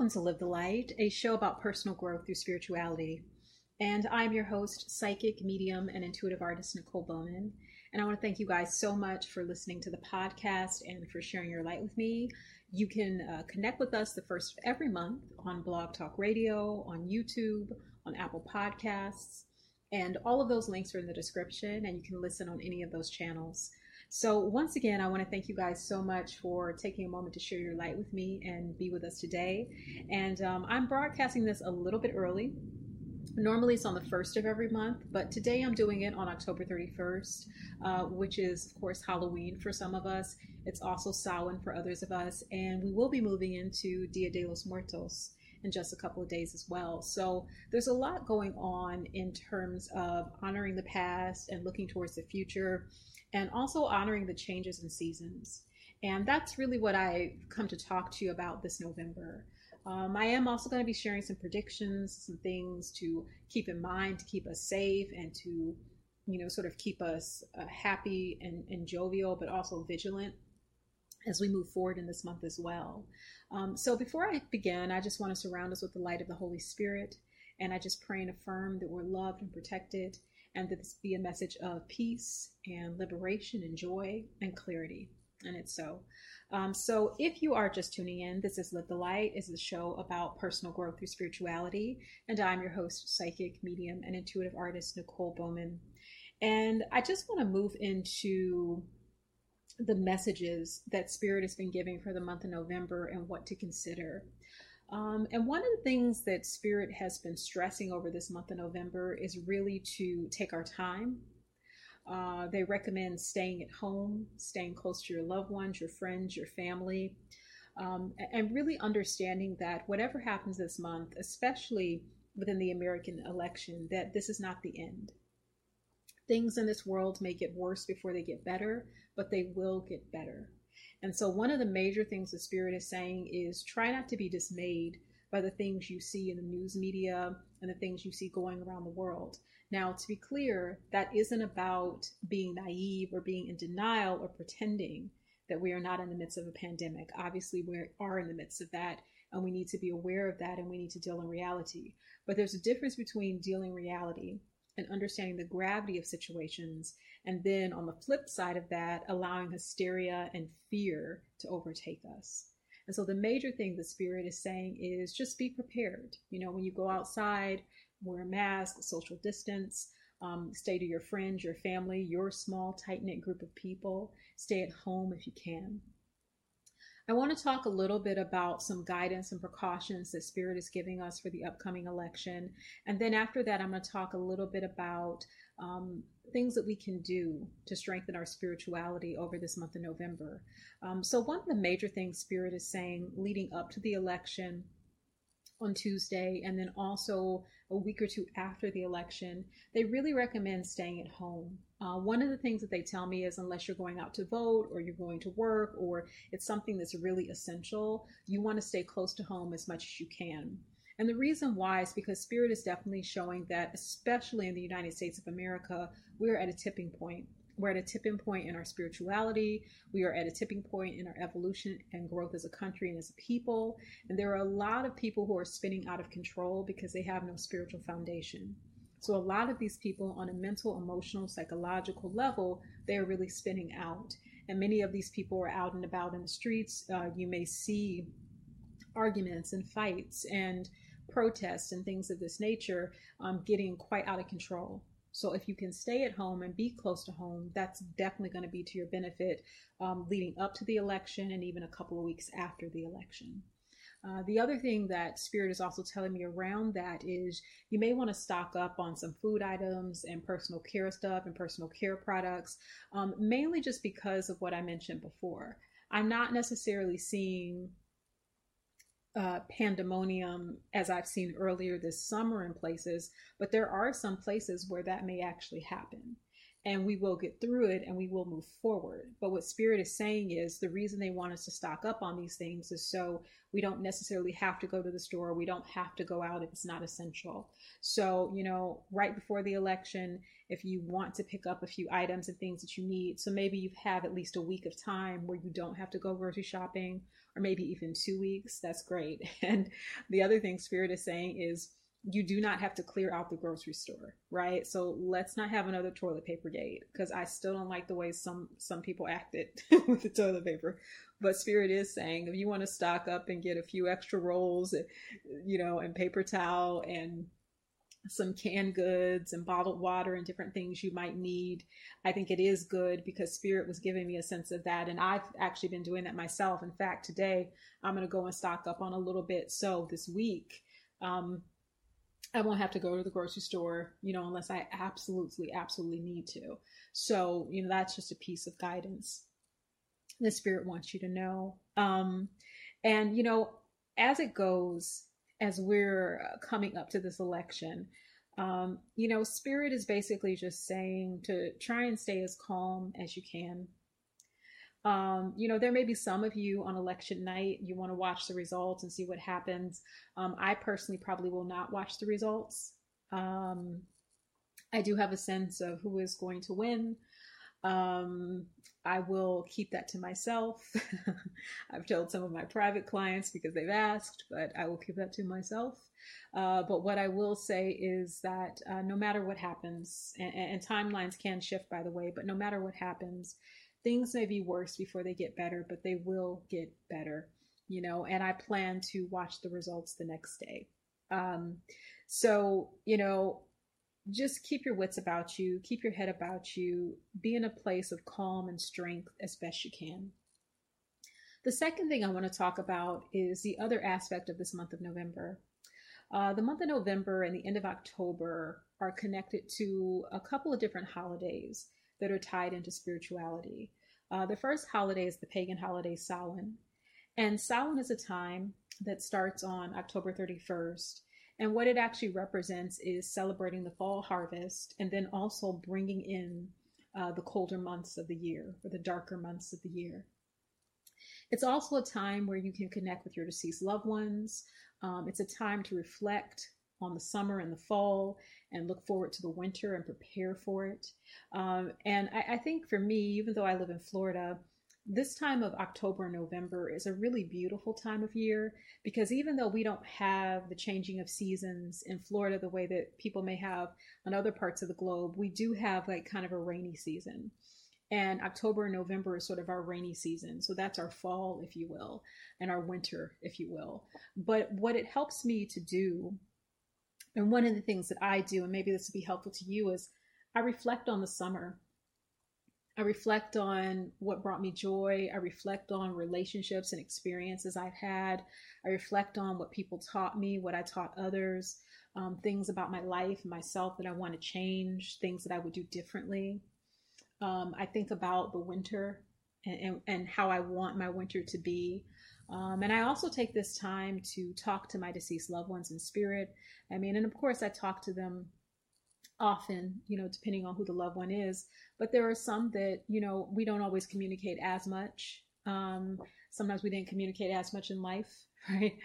Welcome to Live the Light, a show about personal growth through spirituality. And I'm your host, psychic, medium, and intuitive artist Nicole Bowman. And I want to thank you guys so much for listening to the podcast and for sharing your light with me. You can uh, connect with us the first of every month on Blog Talk Radio, on YouTube, on Apple Podcasts. And all of those links are in the description, and you can listen on any of those channels. So, once again, I want to thank you guys so much for taking a moment to share your light with me and be with us today. And um, I'm broadcasting this a little bit early. Normally it's on the first of every month, but today I'm doing it on October 31st, uh, which is, of course, Halloween for some of us. It's also Samhain for others of us. And we will be moving into Dia de los Muertos in just a couple of days as well. So there's a lot going on in terms of honoring the past and looking towards the future and also honoring the changes in seasons. And that's really what I come to talk to you about this November. Um, I am also going to be sharing some predictions, some things to keep in mind to keep us safe and to, you know, sort of keep us uh, happy and, and jovial, but also vigilant as we move forward in this month as well. Um, so before I begin, I just want to surround us with the light of the Holy Spirit. And I just pray and affirm that we're loved and protected and that this be a message of peace and liberation and joy and clarity. And it's so. Um, so, if you are just tuning in, this is Live the Light, is a show about personal growth through spirituality, and I'm your host, psychic, medium, and intuitive artist Nicole Bowman. And I just want to move into the messages that Spirit has been giving for the month of November and what to consider. Um, and one of the things that Spirit has been stressing over this month of November is really to take our time. Uh, they recommend staying at home, staying close to your loved ones, your friends, your family, um, and really understanding that whatever happens this month, especially within the American election, that this is not the end. Things in this world may get worse before they get better, but they will get better. And so, one of the major things the Spirit is saying is try not to be dismayed by the things you see in the news media and the things you see going around the world. Now, to be clear, that isn't about being naive or being in denial or pretending that we are not in the midst of a pandemic. Obviously, we are in the midst of that, and we need to be aware of that and we need to deal in reality. But there's a difference between dealing reality and understanding the gravity of situations and then on the flip side of that, allowing hysteria and fear to overtake us. And so the major thing the spirit is saying is just be prepared. You know, when you go outside, wear a mask, social distance, um, stay to your friends, your family, your small, tight knit group of people. Stay at home if you can. I want to talk a little bit about some guidance and precautions that Spirit is giving us for the upcoming election. And then after that, I'm going to talk a little bit about um, things that we can do to strengthen our spirituality over this month of November. Um, so, one of the major things Spirit is saying leading up to the election on Tuesday, and then also a week or two after the election, they really recommend staying at home. Uh, one of the things that they tell me is unless you're going out to vote or you're going to work or it's something that's really essential, you want to stay close to home as much as you can. And the reason why is because Spirit is definitely showing that, especially in the United States of America, we're at a tipping point. We're at a tipping point in our spirituality. We are at a tipping point in our evolution and growth as a country and as a people. And there are a lot of people who are spinning out of control because they have no spiritual foundation. So, a lot of these people, on a mental, emotional, psychological level, they are really spinning out. And many of these people are out and about in the streets. Uh, you may see arguments and fights and protests and things of this nature um, getting quite out of control. So if you can stay at home and be close to home, that's definitely going to be to your benefit um, leading up to the election and even a couple of weeks after the election. Uh, the other thing that Spirit is also telling me around that is you may want to stock up on some food items and personal care stuff and personal care products, um, mainly just because of what I mentioned before. I'm not necessarily seeing uh, pandemonium as I've seen earlier this summer in places, but there are some places where that may actually happen. and we will get through it and we will move forward. But what Spirit is saying is the reason they want us to stock up on these things is so we don't necessarily have to go to the store. We don't have to go out if it's not essential. So, you know, right before the election, if you want to pick up a few items and things that you need, so maybe you have at least a week of time where you don't have to go grocery shopping, or maybe even two weeks, that's great. And the other thing Spirit is saying is, you do not have to clear out the grocery store, right? So let's not have another toilet paper gate because I still don't like the way some some people acted with the toilet paper. But Spirit is saying if you want to stock up and get a few extra rolls, eh, you know, and paper towel and some canned goods and bottled water and different things you might need. I think it is good because Spirit was giving me a sense of that. And I've actually been doing that myself. In fact, today I'm going to go and stock up on a little bit. So this week, um, I won't have to go to the grocery store, you know, unless I absolutely, absolutely need to. So, you know, that's just a piece of guidance the Spirit wants you to know. Um, and, you know, as it goes, as we're uh, coming up to this election, um, you know, Spirit is basically just saying to try and stay as calm as you can um, you know, there may be some of you on election night, you want to watch the results and see what happens. Um, I personally probably will not watch the results. Um, I do have a sense of who is going to win. Um, I will keep that to myself. I've told some of my private clients because they've asked, but I will keep that to myself. Uh, but what I will say is that uh, no matter what happens, and, and timelines can shift, by the way, but no matter what happens, things may be worse before they get better, but they will get better, you know, and I plan to watch the results the next day. Um, so, you know, just keep your wits about you, keep your head about you, be in a place of calm and strength as best you can. The second thing I want to talk about is the other aspect of this month of November. Uh, the month of November and the end of October are connected to a couple of different holidays that are tied into spirituality. Uh, the first holiday is the pagan holiday Samhain. And Samhain is a time that starts on October 31st. And what it actually represents is celebrating the fall harvest and then also bringing in uh, the colder months of the year or the darker months of the year. It's also a time where you can connect with your deceased loved ones. Um, it's a time to reflect on the summer and the fall and look forward to the winter and prepare for it. Um, and I, I think for me, even though I live in Florida, this time of October and November is a really beautiful time of year because even though we don't have the changing of seasons in Florida the way that people may have on other parts of the globe, we do have like kind of a rainy season. And October and November is sort of our rainy season. So that's our fall, if you will, and our winter, if you will. But what it helps me to do and one of the things that I do, and maybe this would be helpful to you, is I reflect on the summer. I reflect on what brought me joy. I reflect on relationships and experiences I've had. I reflect on what people taught me, what I taught others, um, things about my life, myself that I want to change, things that I would do differently. Um, I think about the winter and, and, and, how I want my winter to be. Um, and I also take this time to talk to my deceased loved ones in spirit. I mean, and of course, I talk to them often, you know, depending on who the loved one is. But there are some that, you know, we don't always communicate as much. Um, sometimes we didn't communicate as much in life, right?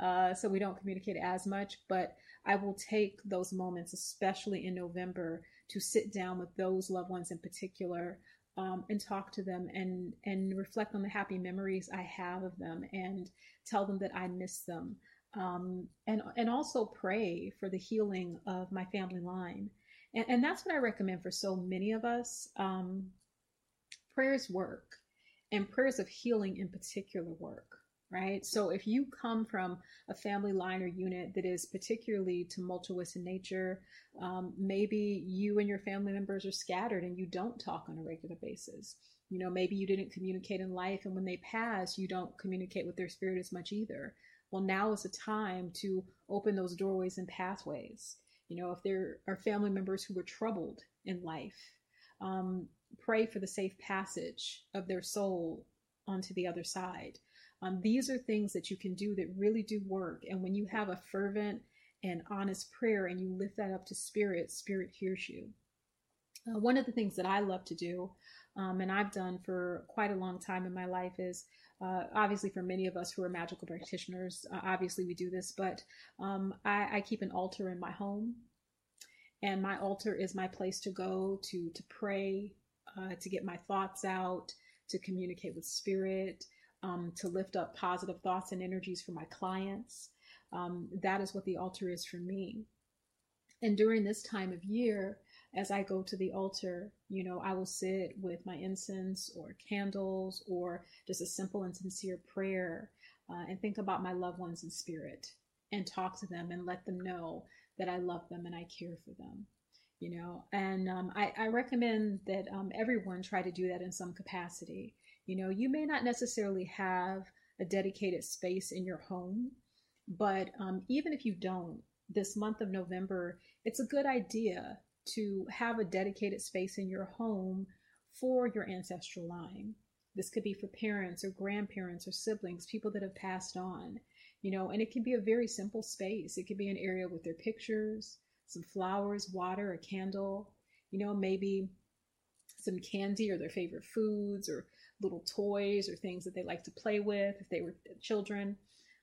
Uh, so we don't communicate as much. But I will take those moments, especially in November, to sit down with those loved ones in particular um, and talk to them and and reflect on the happy memories I have of them and tell them that I miss them um, and and also pray for the healing of my family line and, and that's what I recommend for so many of us um, prayers work and prayers of healing in particular work right? So if you come from a family line or unit that is particularly tumultuous in nature, um, maybe you and your family members are scattered and you don't talk on a regular basis. You know, maybe you didn't communicate in life, and when they pass, you don't communicate with their spirit as much either. Well, now is the time to open those doorways and pathways. You know, if there are family members who were troubled in life, um, pray for the safe passage of their soul onto the other side. Um, these are things that you can do that really do work. And when you have a fervent and honest prayer and you lift that up to spirit, spirit hears you. Uh, one of the things that I love to do, um, and I've done for quite a long time in my life, is uh, obviously for many of us who are magical practitioners, uh, obviously we do this, but um, I, I, keep an altar in my home. And my altar is my place to go to to pray, uh, to get my thoughts out, to communicate with spirit, um, to lift up positive thoughts and energies for my clients. Um, that is what the altar is for me. And during this time of year, as I go to the altar, you know, I will sit with my incense or candles or just a simple and sincere prayer uh, and think about my loved ones in spirit and talk to them and let them know that I love them and I care for them. You know, and um, I, I, recommend that um, everyone try to do that in some capacity. You know, you may not necessarily have a dedicated space in your home, but um, even if you don't, this month of November, it's a good idea to have a dedicated space in your home for your ancestral line. This could be for parents or grandparents or siblings, people that have passed on, you know, and it can be a very simple space. It could be an area with their pictures, some flowers, water, a candle, you know, maybe some candy or their favorite foods or little toys or things that they like to play with if they were children.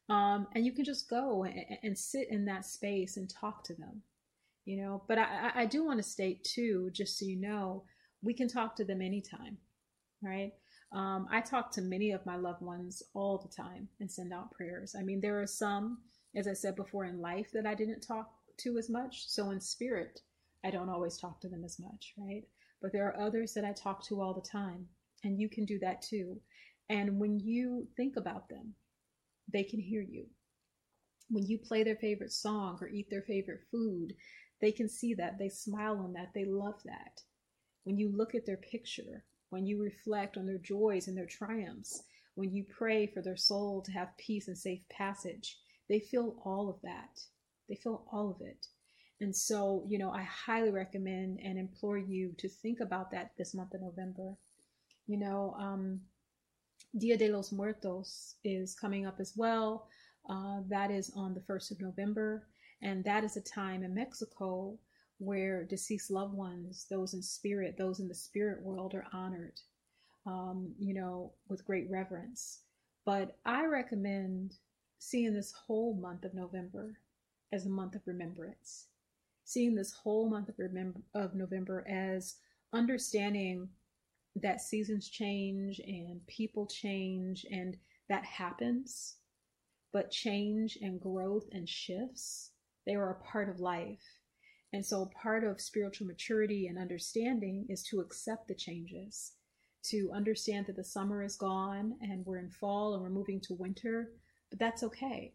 Um, and you can just go and, and sit in that space and talk to them you know but i i do want to state too just so you know we can talk to them anytime right? Um, i talk to many of my loved ones all the time and send out prayers. I mean there are some as i said before in life that i didn't talk to as much. So in spirit i don't always talk to them as much right? But there are others that i talk to all the time and you can do that too. And when you think about them they can hear you. When you play their favorite song or eat their favorite food they can see that, they smile on that, they love that. When you look at their picture, when you reflect on their joys and their triumphs, when you pray for their soul to have peace and safe passage, they feel all of that. They feel all of it. And so, you know, I highly recommend and implore you to think about that this month of November. You know, um, Dia de los Muertos is coming up as well. Uh, that is on the 1st of November. And that is a time in Mexico where deceased loved ones, those in spirit, those in the spirit world, are honored, um, you know, with great reverence. But I recommend seeing this whole month of November as a month of remembrance, seeing this whole month of, remember, of November as understanding that seasons change and people change and that happens, but change and growth and shifts they are a part of life. And so, part of spiritual maturity and understanding is to accept the changes, to understand that the summer is gone and we're in fall and we're moving to winter. But that's okay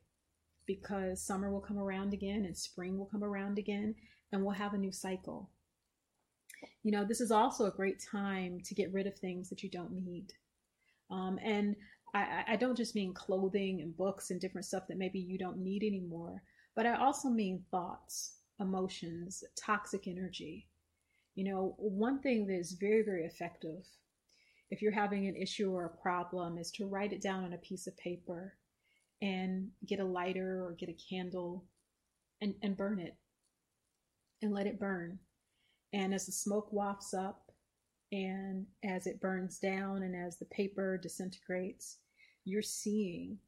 because summer will come around again and spring will come around again and we'll have a new cycle. You know, this is also a great time to get rid of things that you don't need. Um, and I, I don't just mean clothing and books and different stuff that maybe you don't need anymore but I also mean thoughts, emotions, toxic energy. You know, one thing that is very, very effective if you're having an issue or a problem is to write it down on a piece of paper and get a lighter or get a candle and, and burn it and let it burn. And as the smoke wafts up and as it burns down and as the paper disintegrates, you're seeing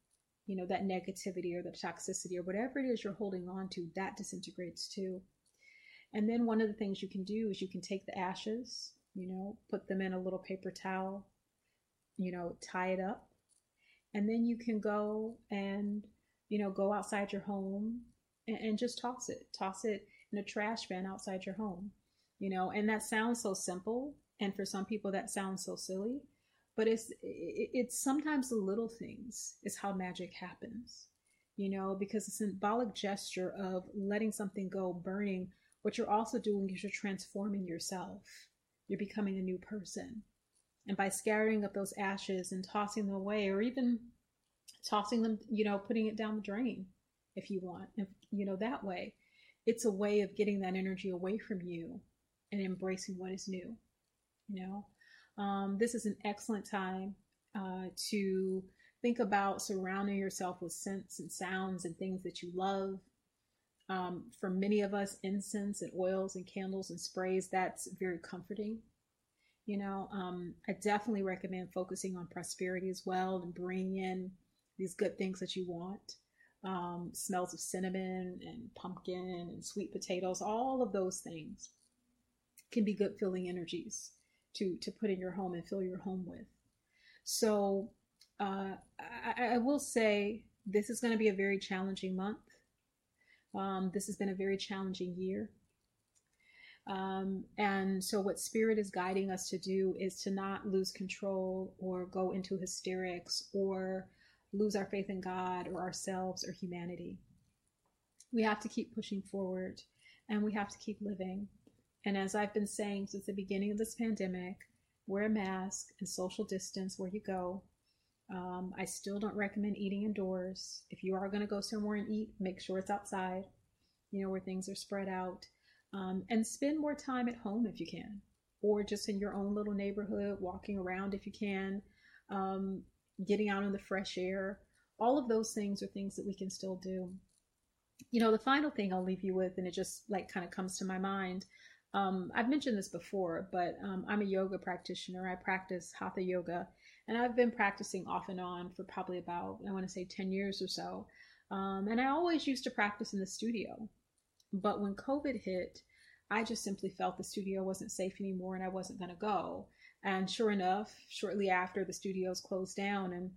you know, that negativity or the toxicity or whatever it is you're holding on to, that disintegrates too. And then one of the things you can do is you can take the ashes, you know, put them in a little paper towel, you know, tie it up. And then you can go and, you know, go outside your home and, and just toss it. Toss it in a trash bin outside your home, you know, and that sounds so simple. And for some people, that sounds so silly but it's it's sometimes the little things is how magic happens you know because the symbolic gesture of letting something go burning what you're also doing is you're transforming yourself. You're becoming a new person. And by scattering up those ashes and tossing them away or even tossing them you know putting it down the drain if you want if, you know that way it's a way of getting that energy away from you and embracing what is new you know um, this is an excellent time uh, to think about surrounding yourself with scents and sounds and things that you love. Um, for many of us, incense and oils and candles and sprays, that's very comforting. You know, um, I definitely recommend focusing on prosperity as well and bringing in these good things that you want. Um, smells of cinnamon and pumpkin and sweet potatoes, all of those things can be good filling energies to, to put in your home and fill your home with. So uh, I, I will say this is going to be a very challenging month. Um, this has been a very challenging year. Um, and so, what Spirit is guiding us to do is to not lose control or go into hysterics or lose our faith in God or ourselves or humanity. We have to keep pushing forward and we have to keep living. And as I've been saying since the beginning of this pandemic, wear a mask and social distance where you go. Um, I still don't recommend eating indoors. If you are going to go somewhere and eat, make sure it's outside, you know, where things are spread out. Um, and spend more time at home if you can, or just in your own little neighborhood, walking around if you can, um, getting out in the fresh air. All of those things are things that we can still do. You know, the final thing I'll leave you with, and it just like kind of comes to my mind. Um, I've mentioned this before, but um, I'm a yoga practitioner. I practice hatha yoga, and I've been practicing off and on for probably about, I want to say 10 years or so. Um, and I always used to practice in the studio. But when COVID hit, I just simply felt the studio wasn't safe anymore and I wasn't going to go. And sure enough, shortly after, the studios closed down. And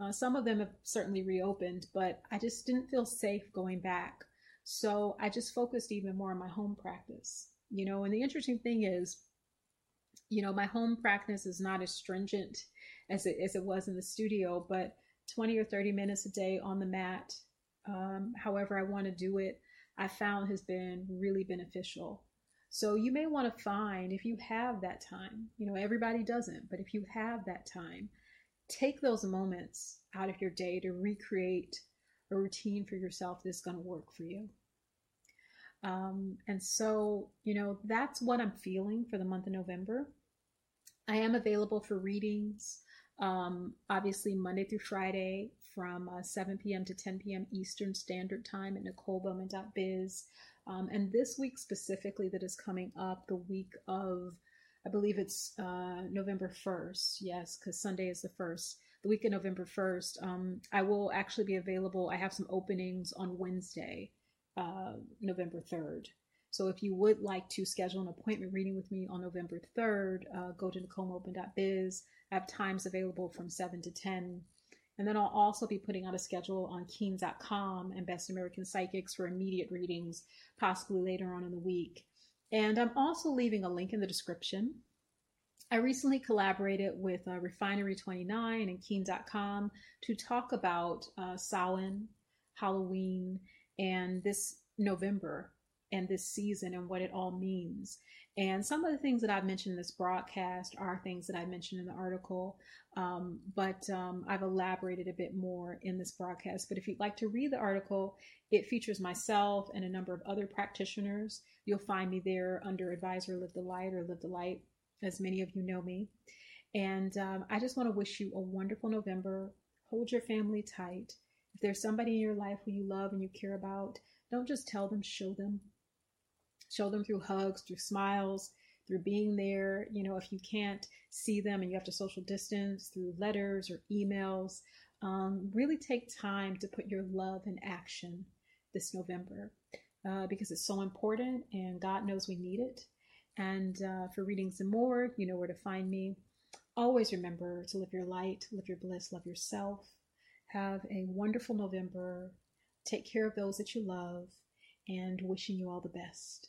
uh, some of them have certainly reopened, but I just didn't feel safe going back. So I just focused even more on my home practice. You know, and the interesting thing is, you know, my home practice is not as stringent as it, as it was in the studio, but 20 or 30 minutes a day on the mat, um, however I want to do it, I found has been really beneficial. So you may want to find if you have that time, you know, everybody doesn't, but if you have that time, take those moments out of your day to recreate a routine for yourself that's going to work for you. Um, and so, you know, that's what I'm feeling for the month of November. I am available for readings, um, obviously Monday through Friday from uh, 7 p.m. to 10 p.m. Eastern Standard Time at NicoleBowman.biz. Um, and this week specifically, that is coming up, the week of, I believe it's uh, November 1st. Yes, because Sunday is the 1st. The week of November 1st, um, I will actually be available. I have some openings on Wednesday, uh, November 3rd. So if you would like to schedule an appointment reading with me on November 3rd, uh, go to NicoleBowman.biz. I have times available from 7 to 10 and then I'll also be putting out a schedule on Keen.com and Best American Psychics for immediate readings, possibly later on in the week. And I'm also leaving a link in the description. I recently collaborated with uh, Refinery 29 and Keen.com to talk about uh, Samhain, Halloween, and this November and this season and what it all means. And some of the things that I've mentioned in this broadcast are things that I mentioned in the article, um, but um, I've elaborated a bit more in this broadcast. But if you'd like to read the article, it features myself and a number of other practitioners. You'll find me there under Advisor Live the Light or Live the Light, as many of you know me. And um, I just want to wish you a wonderful November. Hold your family tight. If there's somebody in your life who you love and you care about, don't just tell them, show them show them through hugs, through smiles, through being there. You know, if you can't see them and you have to social distance through letters or emails, um, really take time to put your love in action this November uh, because it's so important and God knows we need it. And uh, for readings and more, you know where to find me. Always remember to live your light, live your bliss, love yourself. Have a wonderful November. Take care of those that you love and wishing you all the best.